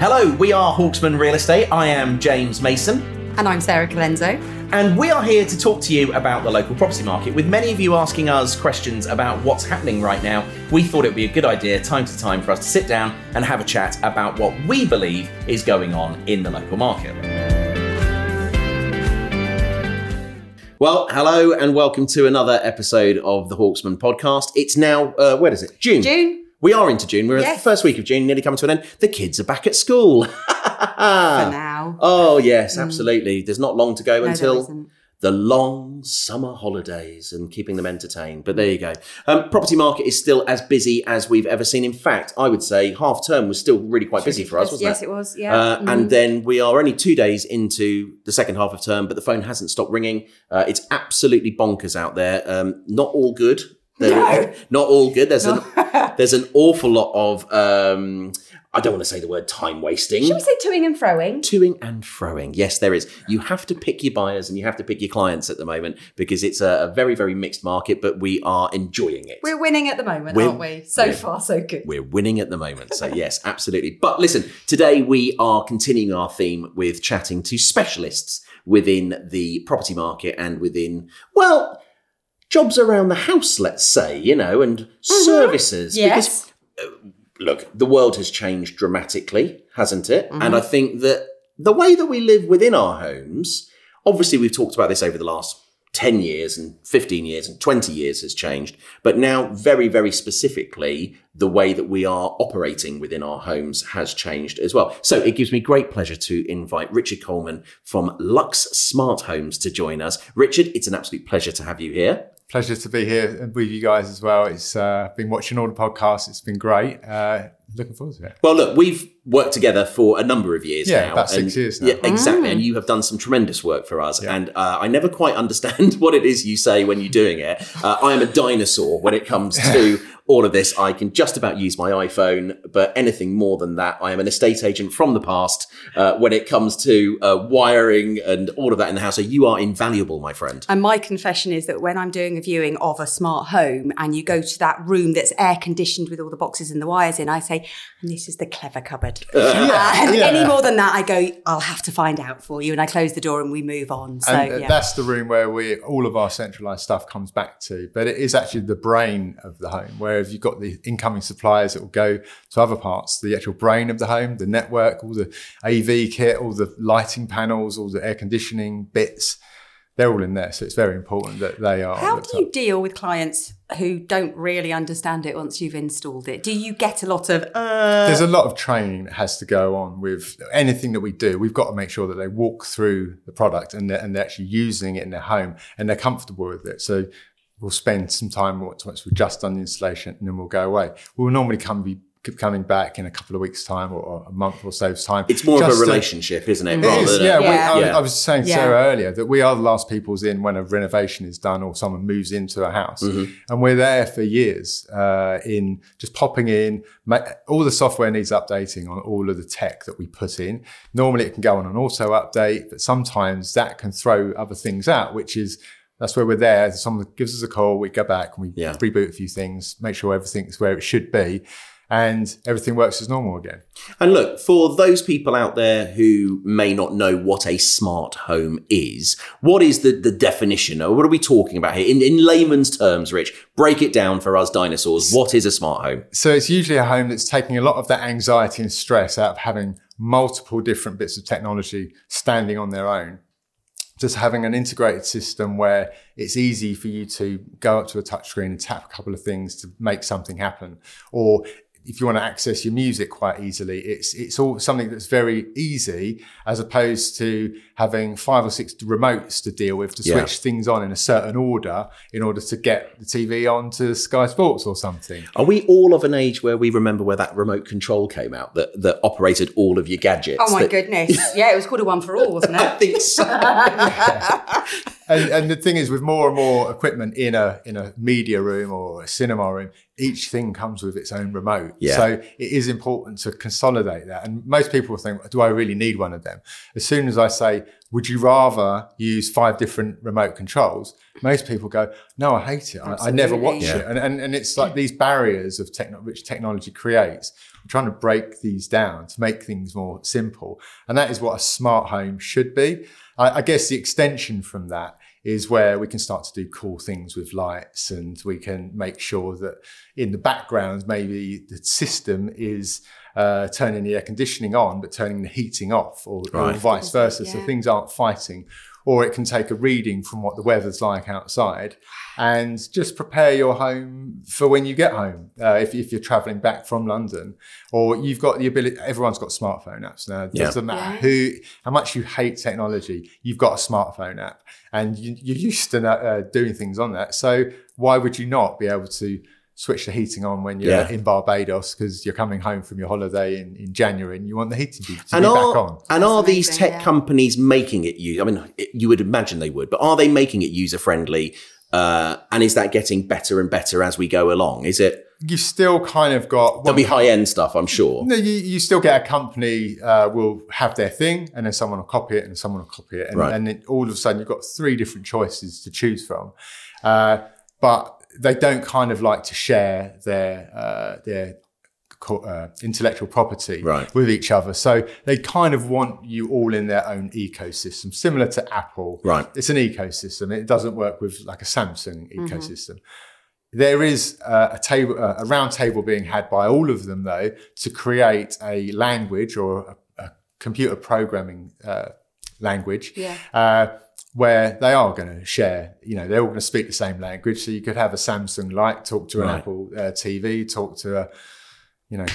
Hello, we are Hawksman Real Estate. I am James Mason. And I'm Sarah Colenso. And we are here to talk to you about the local property market. With many of you asking us questions about what's happening right now, we thought it would be a good idea, time to time, for us to sit down and have a chat about what we believe is going on in the local market. Well, hello and welcome to another episode of the Hawksman podcast. It's now, uh, where is it? June. June. We are into June. We're Yes. at the first week of June, nearly coming to an end. The kids are back at school. For now. Oh, yes, absolutely. There's not long to go No, until the long summer holidays and keeping them entertained. But there you go. Um, property market is still as busy as we've ever seen. In fact, I would say half term was still really quite busy for us, wasn't yes, it? it was. Yeah. Uh, Mhm. And then we are only two days into the second half of term, but the phone hasn't stopped ringing. Uh, it's absolutely bonkers out there. Um, not all good. No. Not all good. There's an there's an awful lot of um, I don't want to say the word time wasting. Should we say toing and froing? Toing and froing. Yes, there is. You have to pick your buyers and you have to pick your clients at the moment because it's a, a very, very mixed market, but we are enjoying it. We're winning at the moment, We're- aren't we? So far, so good. We're winning at the moment. So, yes, absolutely. But listen, today we are continuing our theme with chatting to specialists within the property market and within, well, jobs around the house, let's say, you know, and mm-hmm. services. Yes. Uh, look, the world has changed dramatically, hasn't it? Mm-hmm. And I think that the way that we live within our homes, obviously, we've talked about this over the last 10 years and 15 years and 20 years has changed. But now, very, very specifically, the way that we are operating within our homes has changed as well. So it gives me great pleasure to invite Richard Coleman from Luxe Smart Homes to join us. Richard, it's an absolute pleasure to have you here. Pleasure to be here with you guys as well. It's uh, been watching all the podcasts. It's been great. Uh, looking forward to it. Well, look, we've worked together for a number of years Yeah, now. about six years now. Yeah, exactly. And you have done some tremendous work for us. And uh, I never quite understand what it is you say when you're doing it. Uh, I am a dinosaur when it comes to all of this. I can just about use my iPhone, but anything more than that, I am an estate agent from the past uh, when it comes to uh, wiring and all of that in the house. So you are invaluable, my friend. And my confession is that when I'm doing a viewing of a smart home and you go to that room that's air conditioned with all the boxes and the wires in, I say, and this is the clever cupboard. and yeah. any more than that, I go, I'll have to find out for you. And I close the door and we move on. So, and uh, yeah. that's the room where we all of our centralized stuff comes back to. But it is actually the brain of the home. Whereas you've got the incoming suppliers that will go to other parts, the actual brain of the home, the network, all the AV kit, all the lighting panels, all the air conditioning bits. They're all in there. So it's very important that they are. How do you up. deal with clients who don't really understand it once you've installed it? Do you get a lot of, uh, There's a lot of training that has to go on with anything that we do. We've got to make sure that they walk through the product and they're, and they're actually using it in their home and they're comfortable with it. So we'll spend some time once once we've just done the installation and then we'll go away. We'll normally come be coming back in a couple of weeks' time or, or a month or so's time. It's more of Just a to- relationship, isn't it? it is, Rather than- yeah. We, Yeah. I, Yeah. I was saying Yeah. Sarah earlier that we are the last people's in when a renovation is done or someone moves into a house, Mm-hmm. and we're there for years uh, in just popping in. Ma- all the software needs updating on all of the tech that we put in. Normally, it can go on an auto update, but sometimes that can throw other things out, which is. That's where we're there. Someone gives us a call, we go back and we Yeah. reboot a few things, make sure everything's where it should be, and everything works as normal again. And look, for those people out there who may not know what a smart home is, what is the, the definition? Or what are we talking about here? In, in layman's terms, Rich, break it down for us dinosaurs. What is a smart home? So it's usually a home that's taking a lot of that anxiety and stress out of having multiple different bits of technology standing on their own. Just having an integrated system where it's easy for you to go up to a touchscreen and tap a couple of things to make something happen. Or if you want to access your music quite easily, it's it's all something that's very easy as opposed to having five or six remotes to deal with to Yeah. switch things on in a certain order in order to get the TV on to Sky Sports or something. Are we all of an age where we remember where that remote control came out that, that operated all of your gadgets? oh my that- goodness. Yeah, it was called a one for all, wasn't it? I it? think so. and, and the thing is, with more and more equipment in a in a media room or a cinema room, each thing comes with its own remote. Yeah. So it is important to consolidate that. And most people think, "Do I really need one of them?" As soon as I say, would you rather use five different remote controls? Most people go, no, I hate it. I, I never watch Yeah. it. And, and, and it's like these barriers of techno- which technology creates. We're trying to break these down to make things more simple. And that is what a smart home should be. I, I guess the extension from that is where we can start to do cool things with lights and we can make sure that in the background, maybe the system is uh, turning the air conditioning on, but turning the heating off or, or vice versa. So things aren't fighting. Or it can take a reading from what the weather's like outside and just prepare your home for when you get home. Uh, if, if you're traveling back from London or you've got the ability, everyone's got smartphone apps now. It Yeah. doesn't matter Yeah. who, how much you hate technology, you've got a smartphone app and you, you're used to uh, doing things on that. So why would you not be able to switch the heating on when you're Yeah. in Barbados because you're coming home from your holiday in, in January and you want the heating to, to and be are, back on? And are these tech yeah. companies making it use? I mean, it, you would imagine they would, but are they making it user friendly? Uh, and is that getting better and better as we go along? Is it? You've still kind of got There'll be high end stuff, I'm sure. No, you, you still get a company uh, will have their thing, and then someone will copy it, and someone will copy it, and, Right. and then all of a sudden you've got three different choices to choose from. Uh, but they don't kind of like to share their uh, their co- uh, intellectual property Right. with each other. So they kind of want you all in their own ecosystem, similar to Apple. Right. It's an ecosystem. It doesn't work with like a Samsung ecosystem. There is uh, a table, uh, a round table being had by all of them, though, to create a language or a, a computer programming uh, language, Yeah. Where they are going to share. You know, they're all going to speak the same language. So you could have a Samsung Light talk to an Right. Apple uh, TV, talk to a, you know,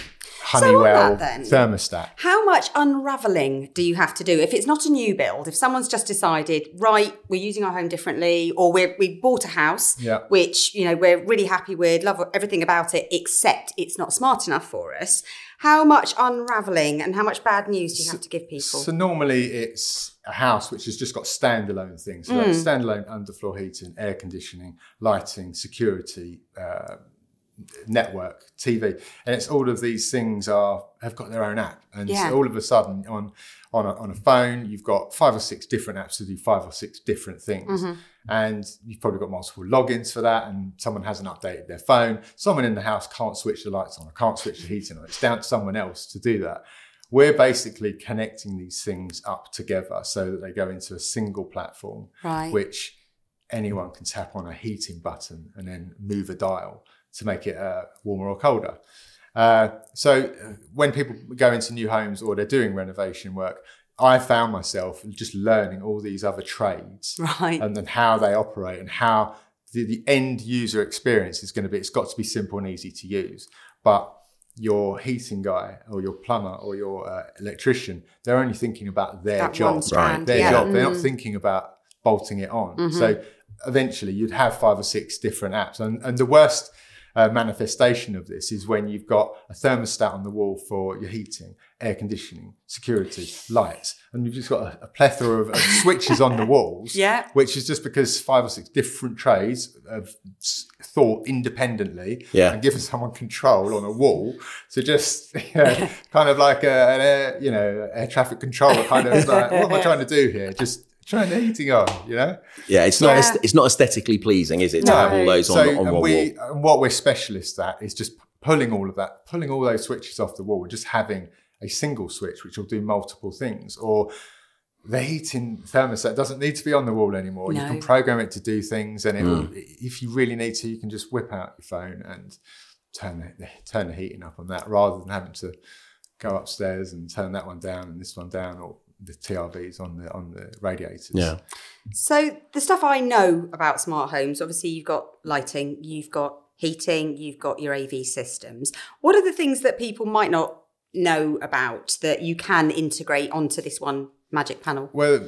on Honeywell that then- thermostat. How much unraveling do you have to do if it's not a new build? If someone's just decided, right, we're using our home differently, or we're, we bought a house, Yeah. which you know we're really happy with, love everything about it, except it's not smart enough for us. How much unraveling and how much bad news do you have to give people? So normally it's a house which has just got standalone things, so Hmm. like standalone underfloor heating, air conditioning, lighting, security, uh, network, TV, and it's all of these things are have got their own app, and Yeah. so all of a sudden on on a, on a phone you've got five or six different apps to do five or six different things, Mm-hmm. and you've probably got multiple logins for that, and someone hasn't updated their phone. Someone in the house can't switch the lights on, or can't switch the heating on. It's down to someone else to do that we're basically connecting these things up together so that they go into a single platform, Right. which anyone can tap on a heating button and then move a dial to make it uh, warmer or colder. Uh, so uh, when people go into new homes or they're doing renovation work, I found myself just learning all these other trades Right. and then how they operate and how the, the end user experience is going to be. It's got to be simple and easy to use. But your heating guy or your plumber or your uh, electrician, they're only thinking about their That job. strand, Their yeah. job. They're not Mm. thinking about bolting it on. So eventually you'd have five or six different apps. And, and the worst uh, manifestation of this is when you've got a thermostat on the wall for your heating, air conditioning, security, lights, and you've just got a, a plethora of, of switches on the walls. Yeah. Which is just because five or six different trades have thought independently Yeah. and given someone control on a wall. So just you know, kind of like a, an air, you know, air traffic controller kind of like, what am I trying to do here? Just turn the heating on, you know? Yeah, it's not Yeah. aest- it's not aesthetically pleasing, is it? To No. have all those on, so on and one we, wall. and what we're specialists at is just pulling all of that, pulling all those switches off the wall and just having a single switch which will do multiple things. Or the heating thermostat doesn't need to be on the wall anymore. You can program it to do things, and it will, hmm. if you really need to, you can just whip out your phone and turn the, turn the heating up on that, rather than having to go upstairs and turn that one down and this one down, or the TRVs on the on the radiators. Yeah. So the stuff I know about smart homes, obviously you've got lighting, you've got heating, you've got your AV systems. What are the things that people might not know about that you can integrate onto this one magic panel? Well,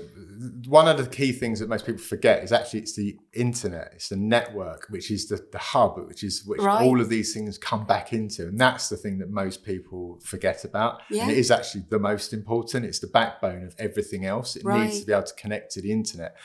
one of the key things that most people forget is actually it's the internet, it's the network, which is the, the hub, which is which Right. all of these things come back into, and that's the thing that most people forget about. Yeah. And it is actually the most important. It's the backbone of everything else. It Right. needs to be able to connect to the internet.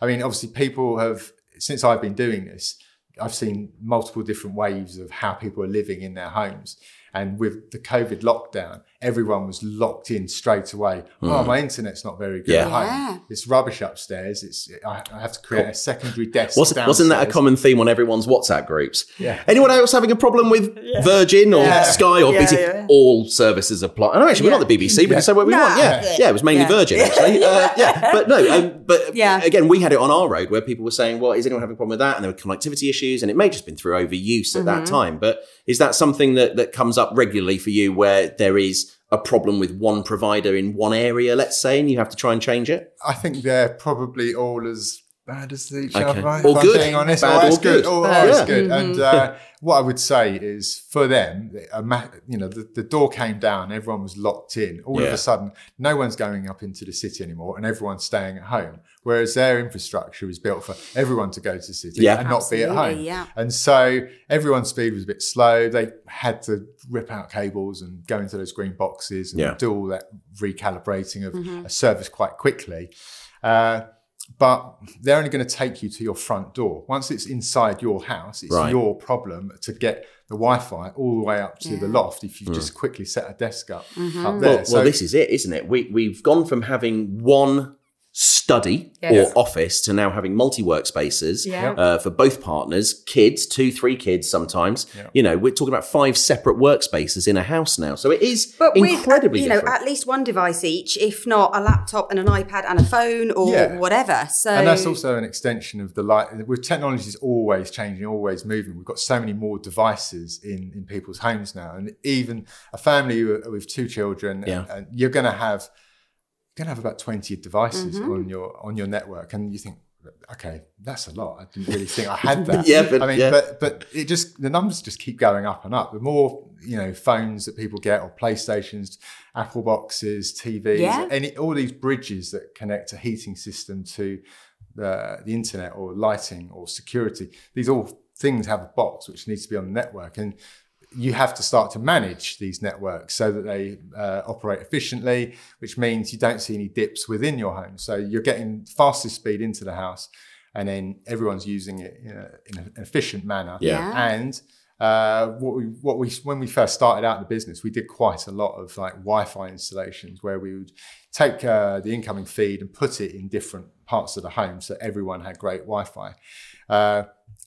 I mean, obviously, people have since I've been doing this. I've seen multiple different waves of how people are living in their homes. And with the COVID lockdown, everyone was locked in straight away. Oh, my internet's not very good. Yeah. at home. Yeah. It's rubbish upstairs. It's I, I have to create a secondary desk. Wasn't, wasn't that a common theme on everyone's WhatsApp groups? Yeah. Anyone else having a problem with Virgin or Yeah. Sky or Yeah, BT? yeah. All services apply. I know actually we're not the BBC. We can say what we Nah. want. Yeah. Yeah. yeah, It was mainly Yeah. Virgin actually. Uh, yeah, but no. Um, but Yeah. again, we had it on our road where people were saying, "Well, is anyone having a problem with that?" And there were connectivity issues, and it may have just been through overuse at Mm-hmm. that time. But is that something that that comes up regularly for you, where there is a problem with one provider in one area, let's say, and you have to try and change it? I think they're probably all as bad as each Okay. other. if Or I'm good. being honest, Bad or or as good, good. or, or Bad. as Yeah. good. And uh, what I would say is, for them, a ma- you know, the, the door came down, everyone was locked in. All of a sudden, no one's going up into the city anymore, and everyone's staying at home. Whereas their infrastructure was built for everyone to go to the city Yeah. and not be at home. yeah. And so everyone's speed was a bit slow. They had to rip out cables and go into those green boxes and Yeah. do all that recalibrating of a service quite quickly. Uh, but they're only going to take you to your front door. Once it's inside your house, it's Right. your problem to get the Wi-Fi all the way up to the loft. If you just quickly set a desk up Mm-hmm. up there, Well, well, this is it, isn't it? We we've gone from having one study Yes. or office to now having multi workspaces Yeah. uh, for both partners, kids, two, three kids sometimes. Yeah. You know, we're talking about five separate workspaces in a house now, so it is But with incredibly you know at least one device each, if not a laptop and an iPad and a phone or Yeah. whatever. So and that's also an extension of the light. With technology is always changing, always moving. We've got so many more devices in in people's homes now, and even a family with with two children, Yeah. and you're going to have you're going to have about twenty devices Mm-hmm. on your on your network, and you think. Okay, that's a lot. I didn't really think I had that. Yeah, but- I mean, yeah. but but it just the numbers just keep going up and up. The more you know, phones that people get, or PlayStations, Apple boxes, TVs, Yeah. any all these bridges that connect a heating system to the, the internet or lighting or security. These all things have a box which needs to be on the network, and you have to start to manage these networks so that they uh, operate efficiently, which means you don't see any dips within your home. So you're getting fastest speed into the house, and then everyone's using it in, a, in an efficient manner. Yeah. And uh, what we what we when we first started out in the business, we did quite a lot of like Wi-Fi installations where we would take uh, the incoming feed and put it in different parts of the home so everyone had great Wi-Fi.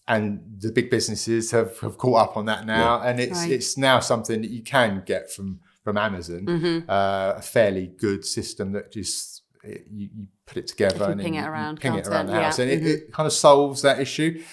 And the big businesses have, have caught up on that now, and it's Right. it's now something that you can get from from Amazon, Mm-hmm. uh, a fairly good system that just it, you, you put it together can and ping it you- you around, ping it around the house, Yeah. and it, it kind of solves that issue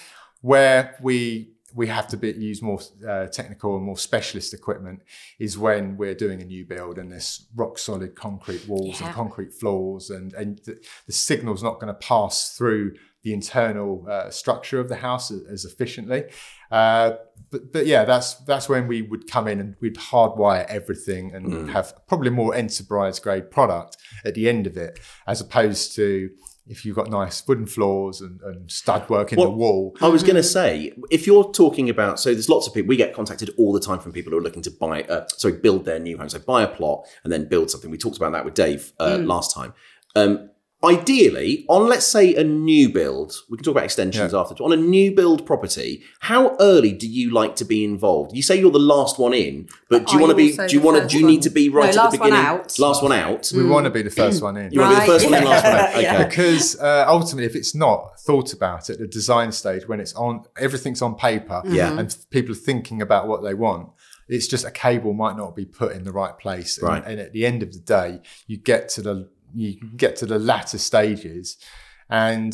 where we we have to be, use more uh, technical and more specialist equipment is when we're doing a new build and there's rock solid concrete walls Yeah. and concrete floors and and the, the signal's not going to pass through the internal uh, structure of the house as, as efficiently. Uh, but, but yeah, that's that's when we would come in and we'd hardwire everything and have probably more enterprise grade product at the end of it, as opposed to if you've got nice wooden floors and, and stud work in the wall. I was going to say, if you're talking about, so there's lots of people, we get contacted all the time from people who are looking to buy, uh, sorry, build their new home. So buy a plot and then build something. We talked about that with Dave uh, last time. Um, ideally, on let's say a new build, we can talk about extensions after. On a new build property, how early do you like to be involved? You say you're the last one in, but do you want to be? Do you want to? Do you need to be No, right at last the one beginning? out. Last one out. We want to be the first one in. You want to be the Right. first one in, last one out. Okay. because uh, ultimately, if it's not thought about at the design stage, when it's on, everything's on paper, Yeah. and people are thinking about what they want. It's just a cable might not be put in the right place, and, Right. and at the end of the day, you get to the you get to the latter stages, and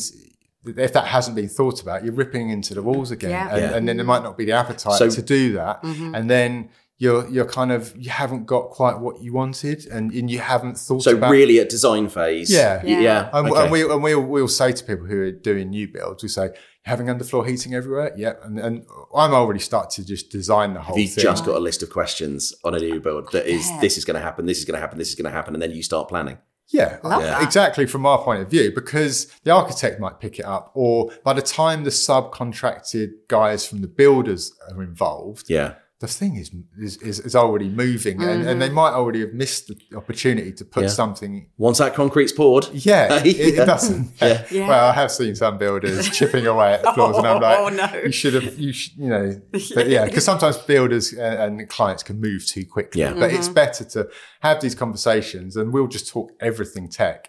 if that hasn't been thought about, you're ripping into the walls again, Yeah. and, Yeah. and then there might not be the appetite So- to do that, mm-hmm. and then. You're, you're kind of you haven't got quite what you wanted and, and you haven't thought So about really at design phase. Yeah. Y- yeah. and, okay. and we and we'll, we'll say to people who are doing new builds, we say, having underfloor heating everywhere? Yep. And, and I'm already start to just design the whole You've thing. just got a list of questions on a new build that is this is going to happen, this is going to happen, this is going to happen, and then you start planning. Yeah, uh, exactly from our point of view, because the architect might pick it up, or by the time the subcontracted guys from the builders are involved, Yeah. The thing is is, is, is already moving, and, and they mm-hmm. might already have missed the opportunity to put Yeah. something. Once that concrete's poured, Yeah, it, it doesn't. Yeah. Yeah. Well, I have seen some builders chipping away at the floors, and I'm like, Oh, no. you should have, you sh- you know, but yeah, because sometimes builders and, and clients can move too quickly. Yeah. But it's mm-hmm. better to have these conversations, and we'll just talk everything tech,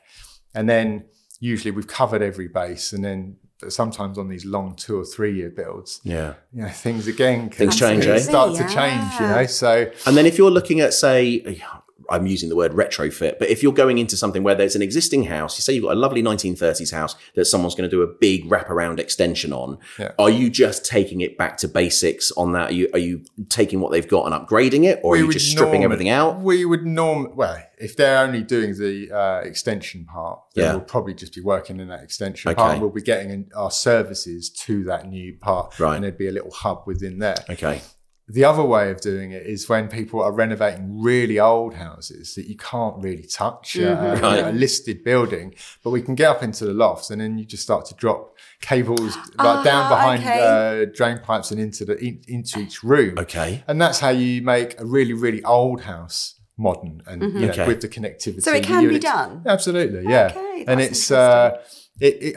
and then usually we've covered every base, and then but sometimes on these long two or three year builds, yeah. you know, things again can Things change, eh? start to Yeah. change, you know. So And then if you're looking at, say, I'm using the word retrofit, but if you're going into something where there's an existing house, you say you've got a lovely 1930s house that someone's going to do a big wraparound extension on, Yeah. are you just taking it back to basics on that? Are you, are you taking what they've got and upgrading it, or are you just stripping norm- everything out? We would norm well if they're only doing the uh, extension part, then Yeah. we'll probably just be working in that extension Okay. part. And we'll be getting in our services to that new part, Right. And there'd be a little hub within there. Okay. The other way of doing it is when people are renovating really old houses that you can't really touch, uh, Mm-hmm. Right. a listed building, but we can get up into the lofts and then you just start to drop cables like down Ah, behind okay. uh, drain pipes and into the in, into each room. Okay. And that's how you make a really, really old house modern and you know, Okay. with the connectivity. So it can be done? Absolutely, yeah. Okay, and it's uh, it, it,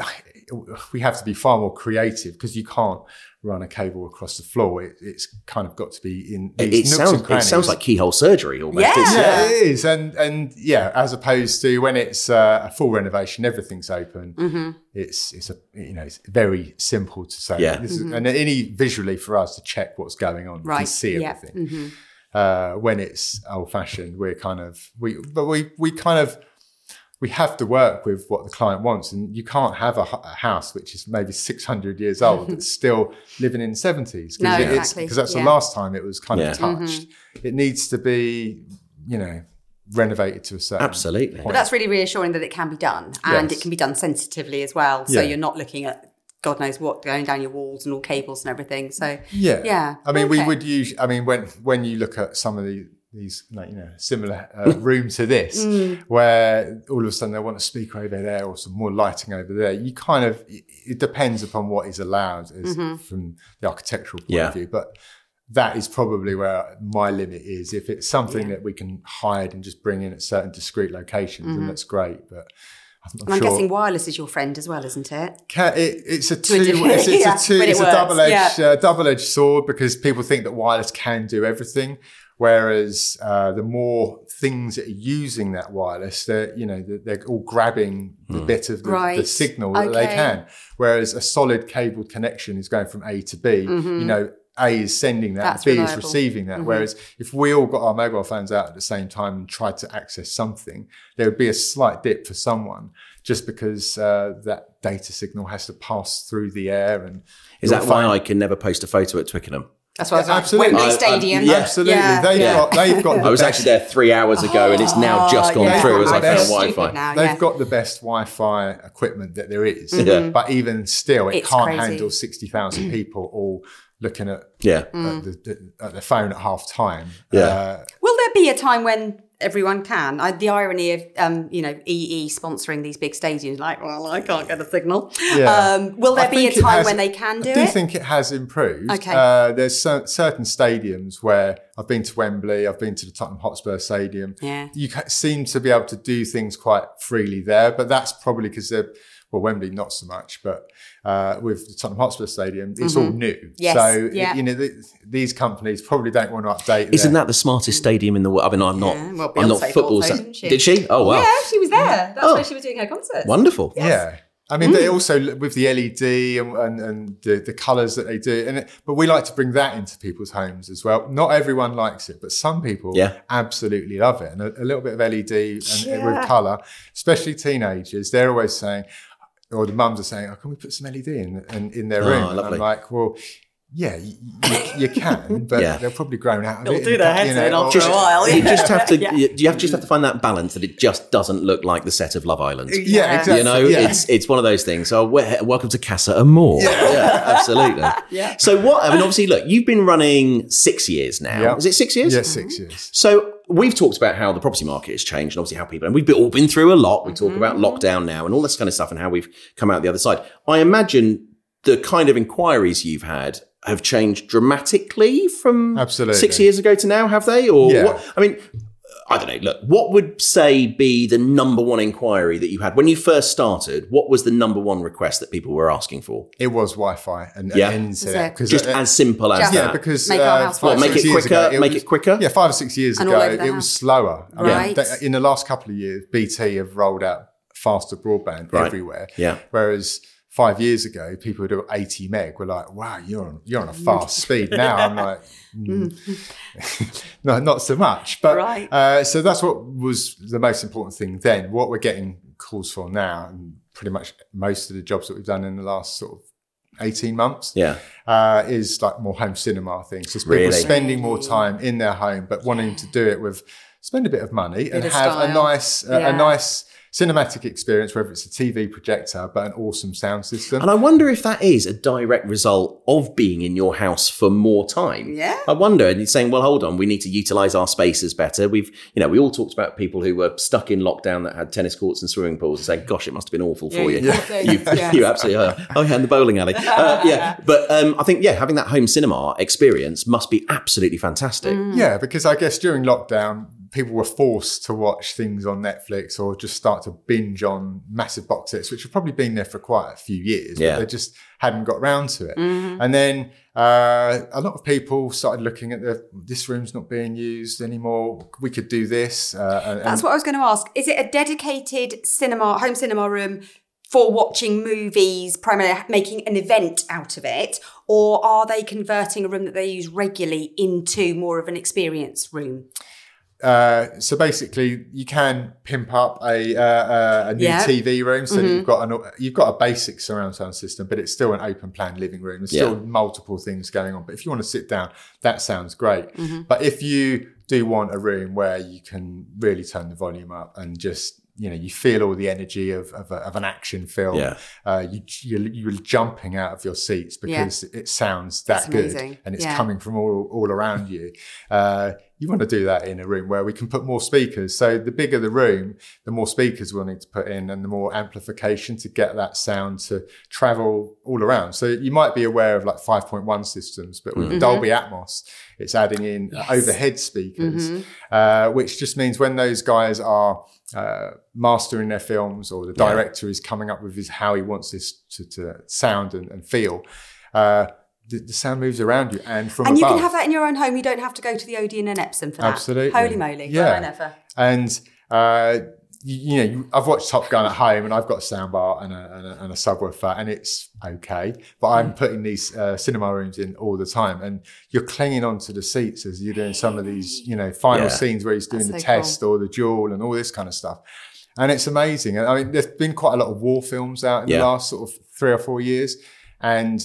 we have to be far more creative because you can't run a cable across the floor. It, it's kind of got to be in It, these it nooks sounds, and it sounds like keyhole surgery almost. Yeah. It's- yeah, it is, and and yeah, as opposed to when it's uh, a full renovation, everything's open. Mm-hmm. It's it's a you know it's very simple to say. Yeah. This is, and any visually for us to check what's going on, we can Right. see Yeah. everything. Mhm. Uh, when it's old fashioned, we're kind of we, but we we kind of we have to work with what the client wants, and you can't have a, a house which is maybe six hundred years mm-hmm. old that's still living in seventies No, exactly. because that's Yeah. the last time it was kind Yeah. of touched. It needs to be, you know, renovated to a certain Absolutely. point. But that's really reassuring that it can be done and Yes. it can be done sensitively as well. So Yeah. you're not looking at God knows what going down your walls and all cables and everything. So Yeah, Yeah, I mean, we would use. I mean, when when you look at some of the these like you know similar uh, room to this, Mm. where all of a sudden they want a speaker over there or some more lighting over there, you kind of it, depends upon what is allowed as, Mm-hmm. from the architectural point Yeah. of view, but. That is probably where my limit is. If it's something that we can hide and just bring in at certain discrete locations, Mm-hmm. then that's great. But I'm, I'm sure guessing wireless is your friend as well, isn't it? Can, it, it's a two. it's, it's yeah, a two. it It's a double edged yeah. uh, double edged sword because people think that wireless can do everything, whereas uh, the more things that are using that wireless, they're you know they're, they're all grabbing the bit of the, the signal that they can. Whereas a solid cabled connection is going from A to B. You know. A is sending that, Mm-hmm. That's B reliable. Mm-hmm. is receiving that. Whereas if we all got our mobile phones out at the same time and tried to access something, there would be a slight dip for someone just because uh, that data signal has to pass through the air. And Is you'll that why I can never post a photo at Twickenham? That's what I was like. Absolutely. Wembley I- I- Stadium. yeah. Absolutely, Yeah, they've yeah. got they've got. The I was best, actually there three hours ago, and it's now just gone yeah. through as I They're found Wi-Fi. now, They've yeah. got the best Wi-Fi equipment that there is, Yeah. but even still, it It's can't crazy. handle sixty thousand people all looking at, Yeah. Mm. at, the, the, at the phone at half time. Yeah. Uh, Will there be a time when everyone can? I, the irony of, um, you know, EE sponsoring these big stadiums, like, well, I can't get a signal. Yeah. Um, will there I be a time has- when they can do I do it? think it has improved. Okay. Uh, there's cer- certain stadiums where I've been to Wembley, I've been to the Tottenham Hotspur Stadium. Yeah. You ca- seem to be able to do things quite freely there, but that's probably because they're, well, Wembley not so much, but uh, with the Tottenham Hotspur Stadium, it's all new. Mm-hmm. Yes, So, yeah. you know, th- these companies probably don't want to update Isn't their- that the smartest stadium in the world? I mean, I'm not. Yeah, well, I'm not Beyonce football. thought sa- didn't she? Did she? Oh wow, Yeah, she was there. That's Oh. where she was doing her concert. wonderful. Yeah. I mean, Mm. they also with the LED and, and, and the, the colours that they do, and it, but we like to bring that into people's homes as well. Not everyone likes it, but some people Yeah. absolutely love it, and a, a little bit of LED and, Yeah. with colour, especially teenagers. They're always saying, or the mums are saying, "Oh, can we put some LED in in, in their Oh, room?" And. I'm like, "Well." Yeah, you, you, you can, but Yeah. they're probably grown out of It'll it. do their heads you know, in after Just, a while. you just have to. Yeah. you, you have just have to find that balance that it just doesn't look like the set of Love Island. Yeah, Yeah. exactly. You know, yeah. it's it's one of those things. So, welcome to Casa Amor. Yeah, absolutely. Yeah. So, what? I mean, obviously, look, you've been running six years now. Yeah. Is it six years? yeah, six years. So we've talked about how the property market has changed and obviously how people, and we've all been through a lot. We talk mm-hmm, about mm-hmm. lockdown now and all this kind of stuff and how we've come out the other side. I imagine the kind of inquiries you've had have changed dramatically from Absolutely. six years ago to now, have they? Or Yeah. what? I mean, I don't know. Look, what would say be the number one inquiry that you had when you first started? What was the number one request that people were asking for? It was Wi-Fi and, Yeah. and internet. it? 'cause, Just uh, as simple as Just- yeah, that. because Make uh, our five. Make it quicker, ago, make was- it quicker? Yeah, five or six years And ago, it house. was slower. I mean, Right. they- in the last couple of years, BT have rolled out faster broadband Right. everywhere. Yeah. Whereas five years ago, people who do 80 meg were like, "Wow, you're on you're on a fast speed." Now I'm like, mm, no, not so much. But Right. uh, so that's what was the most important thing then. What we're getting calls for now, and pretty much most of the jobs that we've done in the last sort of 18 months yeah. uh, is like more home cinema things. So it's people Really? spending more time in their home, but wanting to do it with spend a bit of money and of have a nice uh, Yeah. a nice cinematic experience, whether it's a TV projector but an awesome sound system. And I wonder if that is a direct result of being in your house for more time. Yeah. I wonder. And he's saying, well, hold on, we need to utilize our spaces better. We've, you know, we all talked about people who were stuck in lockdown that had tennis courts and swimming pools and saying, gosh, it must have been awful for you. Yeah, yeah. You, Yeah. you absolutely are. Oh, yeah, and the bowling alley. Uh, yeah. But um, I think, yeah, having that home cinema experience must be absolutely fantastic. Mm. Yeah, because I guess during lockdown, people were forced to watch things on Netflix or just start to binge on massive box sets, which have probably been there for quite a few years, Yeah. but they just hadn't got round to it. Mm-hmm. And then uh, a lot of people started looking at the this room's not being used anymore. We could do this. Uh, and, That's what I was going to ask. Is it a dedicated cinema, home cinema room for watching movies, primarily making an event out of it? Or are they converting a room that they use regularly into more of an experience room? Uh, so basically, you can pimp up a uh, uh, a new Yeah. TV room. So you've got an you've got a basic surround sound system, but it's still an open plan living room. There's still multiple things going on. But if you want to sit down, that sounds great. But if you do want a room where you can really turn the volume up and just you know you feel all the energy of of, a, of an action film, Yeah. uh, you you're, you're jumping out of your seats because it sounds that That's good amazing. and it's Yeah. coming from all all around you. Uh, you want to do that in a room where we can put more speakers. So the bigger the room, the more speakers we'll need to put in, and the more amplification to get that sound to travel all around. So you might be aware of like 5.1 systems, but with Dolby Atmos, it's adding in overhead speakers, uh, which just means when those guys are uh, mastering their films or the director is coming up with his how he wants this to, to sound and, and feel. Uh, the, the sound moves around you and from And you can have that in your own home. You don't have to go to the Odeon and Epsom for that. Absolutely. Holy moly. Yeah. Well, I never. And uh, you, you know, you, I've watched Top Gun at home, and I've got a soundbar and a, and a, and a subwoofer, and it's okay. But Mm. I'm putting these uh, cinema rooms in all the time, and you're clinging onto the seats as you're doing some of these, you know, final Yeah. scenes where he's doing That's the so test or the duel and all this kind of stuff. And it's amazing. And I mean, there's been quite a lot of war films out in Yeah. the last sort of three or four years, and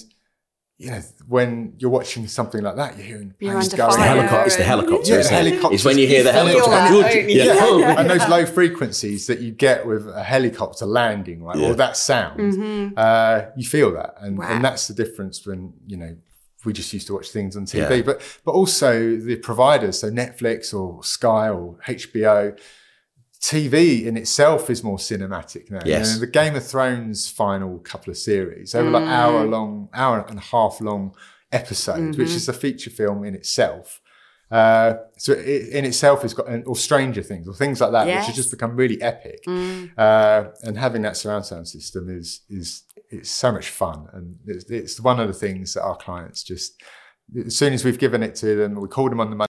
you know, when you're watching something like that, you're hearing You're planes under going fire. Helicopter, it's the helicopter, Yeah, isn't it? helicopters. It's when you hear the You helicopter. that, don't yeah. Yeah. and those low frequencies that you get with a helicopter landing, right, Yeah. or that sound, uh, you feel that, and, Wow. and that's the difference when you know we just used to watch things on TV, Yeah. but but also the providers, so Netflix or Sky or HBO. TV in itself is more cinematic now. You know, the Game of Thrones final couple of series, they were like hour long, hour and a half long episodes, which is a feature film in itself. Uh, so it, in itself has got, or Stranger Things or things like that, which Yes. has just become really epic. Uh, and having that surround sound system is is it's so much fun, and it's, it's one of the things that our clients just as soon as we've given it to them, we call them on the money.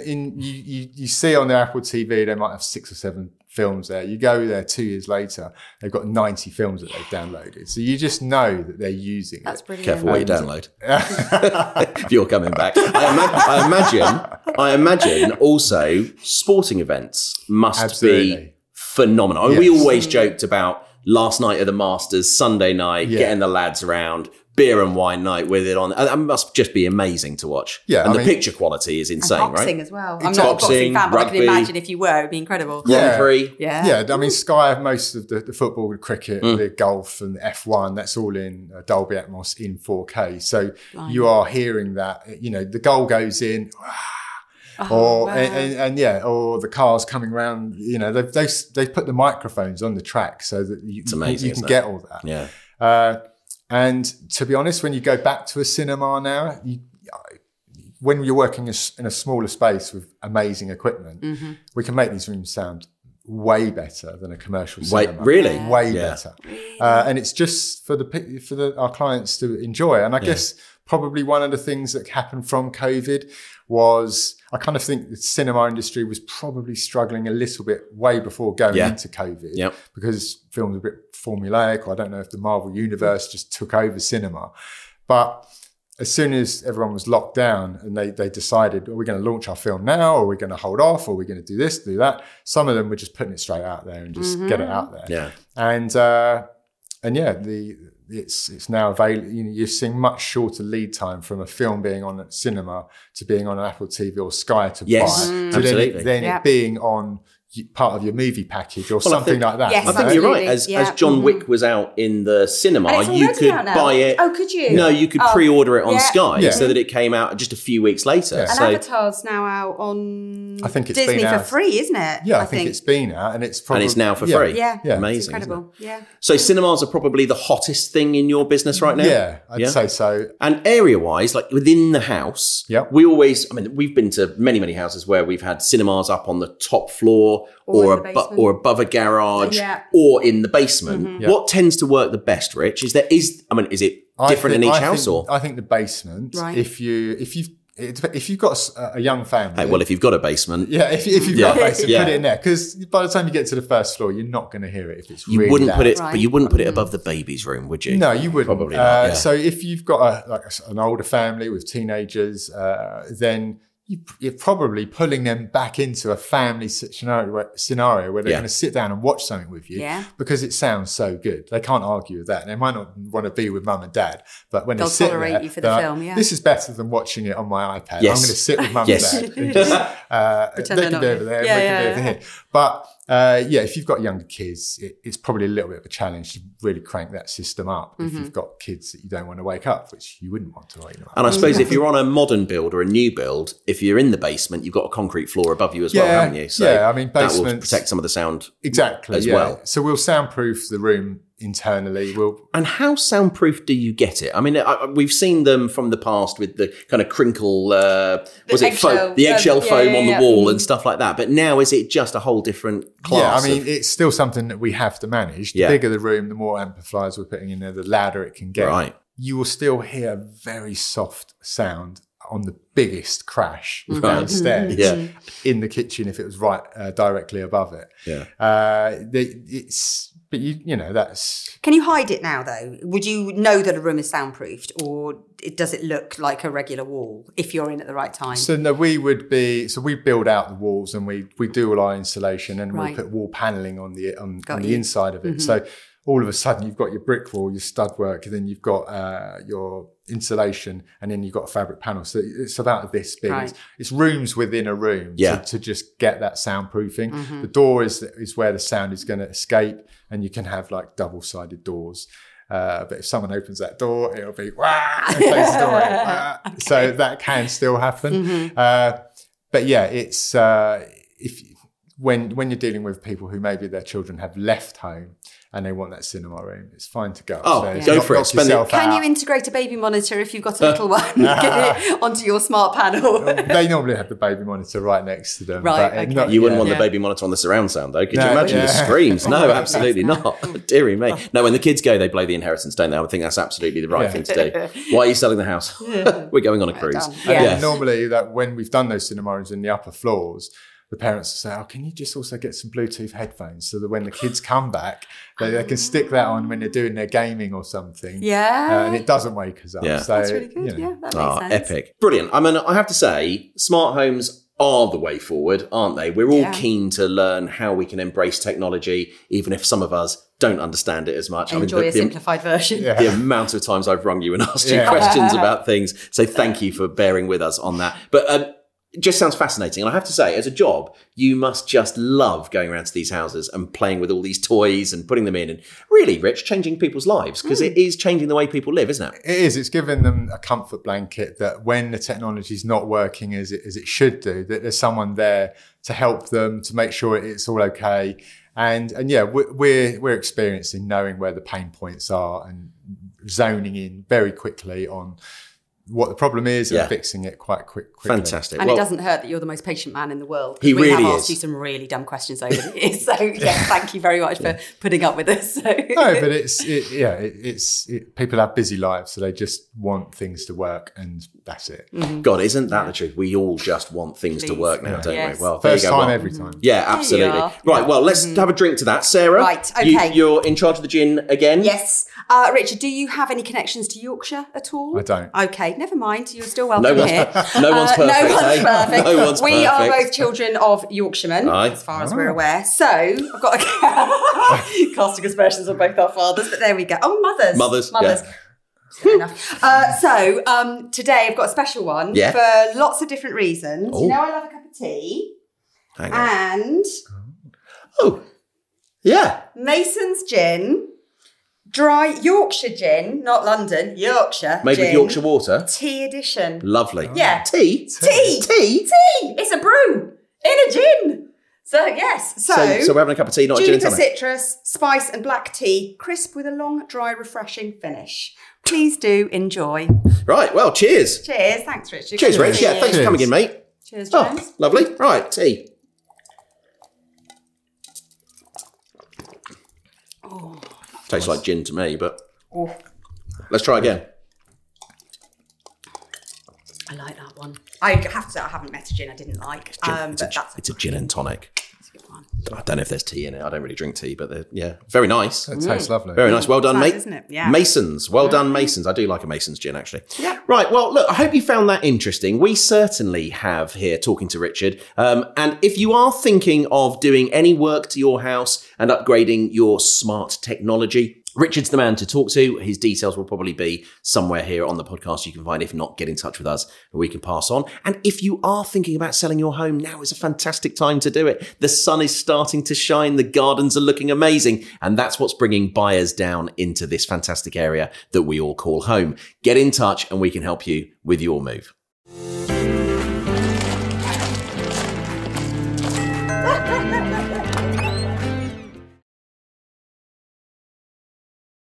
In you, you, you see on their Apple TV, they might have six or seven films there. You go there two years later, they've got ninety films that they've downloaded. So you just know that they're using That's it. brilliant. Careful what you download. if you're coming back. I, ima- I imagine, I imagine also sporting events must be phenomenal. I mean, We always joked about last night of the Masters, Sunday night, Yeah. getting the lads around, beer and wine night with it on. That must just be amazing to watch. Yeah, and I the mean- picture quality is And insane, boxing right? as well. I'm It's not a boxing, boxing fan, but I rugby. can imagine if you were, it'd be incredible. Yeah. Grand Prix. Yeah. Yeah, I mean, Sky have most of the, the football, the cricket, Mm. the golf, and the F1. That's all in uh, Dolby Atmos in 4K. So you are hearing that. You know, the goal goes in, or Oh, wow. and, and, and yeah, or the cars coming around. You know, they've they've, they've put the microphones on the track so that you, you, amazing, you can get all that. Yeah. Uh, And to be honest, when you go back to a cinema now, you, when you're working in a smaller space with amazing equipment, Mm-hmm. we can make these rooms sound way better than a commercial cinema. Wait, cinema. really? way Yeah. better. Uh, and it's just for the for the, our clients to enjoy. And I guess probably one of the things that happened from COVID was I kind of think the cinema industry was probably struggling a little bit way before going Yeah. into COVID Yep. because films were a bit formulaic, or I don't know if the Marvel universe just took over cinema. But as soon as everyone was locked down and they, they decided, are we going to launch our film now? Or are we going to hold off? Or are we going to do this, do that? Some of them were just putting it straight out there and just get it out there. Yeah. And uh, and yeah, the it's it's now available. You know, you're seeing much shorter lead time from a film being on at cinema to being on an Apple TV or Sky to Yes, buy, Mm. to then, absolutely. it, then Yeah. it being on y- part of your movie package or I something think- like that. Yes, I think know? you're right. Absolutely, As, yeah. as John Mhm. Wick was out in the cinema, you could buy it. Oh, could you? No, you could Oh, pre-order it on yeah. Sky Yeah. so that it came out just a few weeks later. Yeah. And So Avatar's now out on I think it's Disney been for free, isn't it? Yeah, I, think, it's been out and it's probably and it's now for yeah. free. Yeah, Yeah. Amazing. isn't incredible. Yeah. So cinemas are probably the hottest thing in your business right now. Yeah, I'd Yeah. say so. And area wise, like within the house, Yep. we always, I mean, we've been to many, many houses where we've had cinemas up on the top floor Or or, in the abo- basement. or above a garage Yeah. Mm-hmm. or in the basement. Yeah. What tends to work the best, Rich? Is there, is, I mean, is it different think- in each I house think, or? I think the basement. Right. If you if you've if you've got a young family, Hey, well, if you've got a basement, yeah, if, if you've Yeah. got a basement, Yeah. put it in there because by the time you get to the first floor, you're not going to hear it if it's you really wouldn't put it, Right. but you wouldn't put it above the baby's room, would you? No, you wouldn't. Probably not, Uh, yeah. So if you've got a, like an older family with teenagers, uh, then you, you're probably pulling them back into a family scenario where, scenario where they're Yeah. going to sit down and watch something with you Yeah. because it sounds so good. They can't argue with that. They might not want to be with mum and dad, but when They'll they sit tolerate there, you for the they're like, film, yeah. This is better than watching it on my iPad. Yes. I'm going to sit with mum Yes. and dad. And just, uh, they can be over there. Yeah, we yeah, can be over yeah. here. But uh, yeah, if you've got younger kids, it, it's probably a little bit of a challenge to really crank that system up. Mm-hmm. If you've got kids that you don't want to wake up, which you wouldn't want to wake them up. And I suppose if you're on a modern build or a new build, if you're in the basement, you've got a concrete floor above you as well, Yeah, haven't you? So yeah, I mean, that will protect some of the sound. exactly as yeah. well. So we'll soundproof the room internally. We'll And how soundproof do you get it? I mean, I, I- we've seen them from the past with the kind of crinkle, uh, was it foam, the eggshell um, yeah, foam yeah, on the yeah. wall Mm. and stuff like that. But now is it just a whole different class? yeah, I mean, of- it's still something that we have to manage. The Yeah. bigger the room, the more amplifiers we're putting in there, the louder it can get. Right. You will still hear very soft sound on the biggest crash Right. downstairs Yeah. in the kitchen if it was right uh, directly above it. yeah. Uh, the, it's but you you know that's Can you hide it now, though? Would you know that a room is soundproofed, or does it look like a regular wall if you're in at the right time? so no we would be so we build out the walls and we we do all our insulation and Right. we put wall paneling on the on, on the inside of it. So all of a sudden you've got your brick wall, your stud work, and then you've got uh, your insulation, and then you've got a fabric panel. So it's about this big. Right. It's, it's rooms within a room Yeah. to, to just get that soundproofing. The door is is where the sound is going to escape, and you can have like double sided doors. Uh, but if someone opens that door, it'll be wah, and close the door. wah. So that can still happen. Uh, but yeah, it's uh, if when when you're dealing with people who maybe their children have left home and they want that cinema room, it's fine to go. Oh, upstairs, go knock- for it. Spend the- yourself Can you integrate a baby monitor if you've got a little one get it onto your smart panel? they normally have the baby monitor right next to them. Right, but, okay. not- You wouldn't yeah. want Yeah. the baby monitor on the surround sound, though. Could No, you imagine the screams? No, absolutely not. Deary me. No, when the kids go, they blow the inheritance, don't they? I would think that's absolutely the right Yeah. thing to do. Why are you selling the house? We're going on a cruise. And Yeah. Yes. normally, that when we've done those cinema rooms in the upper floors, the parents will say, "Oh, can you just also get some Bluetooth headphones so that when the kids come back, they, they can stick that on when they're doing their gaming or something, Yeah. uh, and it doesn't wake us up." Yeah. so, That's really good. you know. Yeah, that makes Ah, sense. epic. Brilliant. I mean, I have to say, smart homes are the way forward, aren't they? We're all Yeah. keen to learn how we can embrace technology, even if some of us don't understand it as much. Enjoy I mean, a the, the, simplified version. Yeah. the amount of times I've rung you and asked you questions about things. So thank you for bearing with us on that. But um, it just sounds fascinating. And I have to say, as a job, you must just love going around to these houses and playing with all these toys and putting them in and really, Rich, changing people's lives because it hmm. is changing the way people live, isn't it? It is. It's giving them a comfort blanket that when the technology is not working as it, as it should do, that there's someone there to help them to make sure it's all okay. And and yeah, we're, we're experiencing knowing where the pain points are and zoning in very quickly on what the problem is Yeah. and fixing it quite quick. Quickly. Fantastic. And well, it doesn't hurt that you're the most patient man in the world. He we really have asked is. you some really dumb questions over the years. So, yeah, thank you very much for putting up with us. So. No, but it's it, yeah, it, it's it, people have busy lives, so they just want things to work, and that's it. God, isn't that the truth? We all just want things to work now, don't Yes. we? Well, First there you go. time Well, every time. Yeah, absolutely. are. Right, well, let's have a drink to that. Sarah, Right, you, okay. you're in charge of the gin again. Yes. Uh, Richard, do you have any connections to Yorkshire at all? I don't. Okay, never mind. You're still welcome No one's- here. no one's Uh, perfect, No one's eh? perfect. No one's we are both children of Yorkshiremen, Aye. as far as we're aware. So I've got a casting aspersions on both our fathers, but there we go. Oh, mothers. Mothers, Mothers. yeah. Enough. Uh, so um, today I've got a special one Yeah. for lots of different reasons. Oh. You know, I love a cup of tea, Hang on. and Oh, yeah. Mason's gin, dry Yorkshire gin, not London, Yorkshire. Made with gin, Yorkshire water. tea edition. Lovely. Yeah. Tea? Tea. Tea? Tea. It's a brew in a gin. So yes. So, So, so we're having a cup of tea, not a gin and juniper tonic. citrus, spice, and black tea, crisp with a long, dry, refreshing finish. Please do enjoy. Right, well, cheers. Cheers. Thanks, Richard. Cheers, Good to Rich. see Yeah, you. thanks for coming in, mate. Cheers, Oh, James. lovely. Right, tea. Tastes like gin to me, but Oh, let's try again. I like that one. I have to say, I haven't met a gin I didn't like. Gin- Um, it's, a, but that's it's a gin and tonic. A good one. I don't know if there's tea in it. I don't really drink tea, but they're, yeah, very nice. It tastes lovely. Very nice. Well done, Nice, mate. isn't it? Yeah. Masons. Well done, Masons. I do like a Masons gin, actually. Yeah. Right. Well, look, I hope you found that interesting. We certainly have here talking to Richard. Um, and if you are thinking of doing any work to your house and upgrading your smart technology, Richard's the man to talk to. His details will probably be somewhere here on the podcast you can find. If not, get in touch with us and we can pass on. And if you are thinking about selling your home, now is a fantastic time to do it. The sun is starting to shine, the gardens are looking amazing, and that's what's bringing buyers down into this fantastic area that we all call home. Get in touch and we can help you with your move.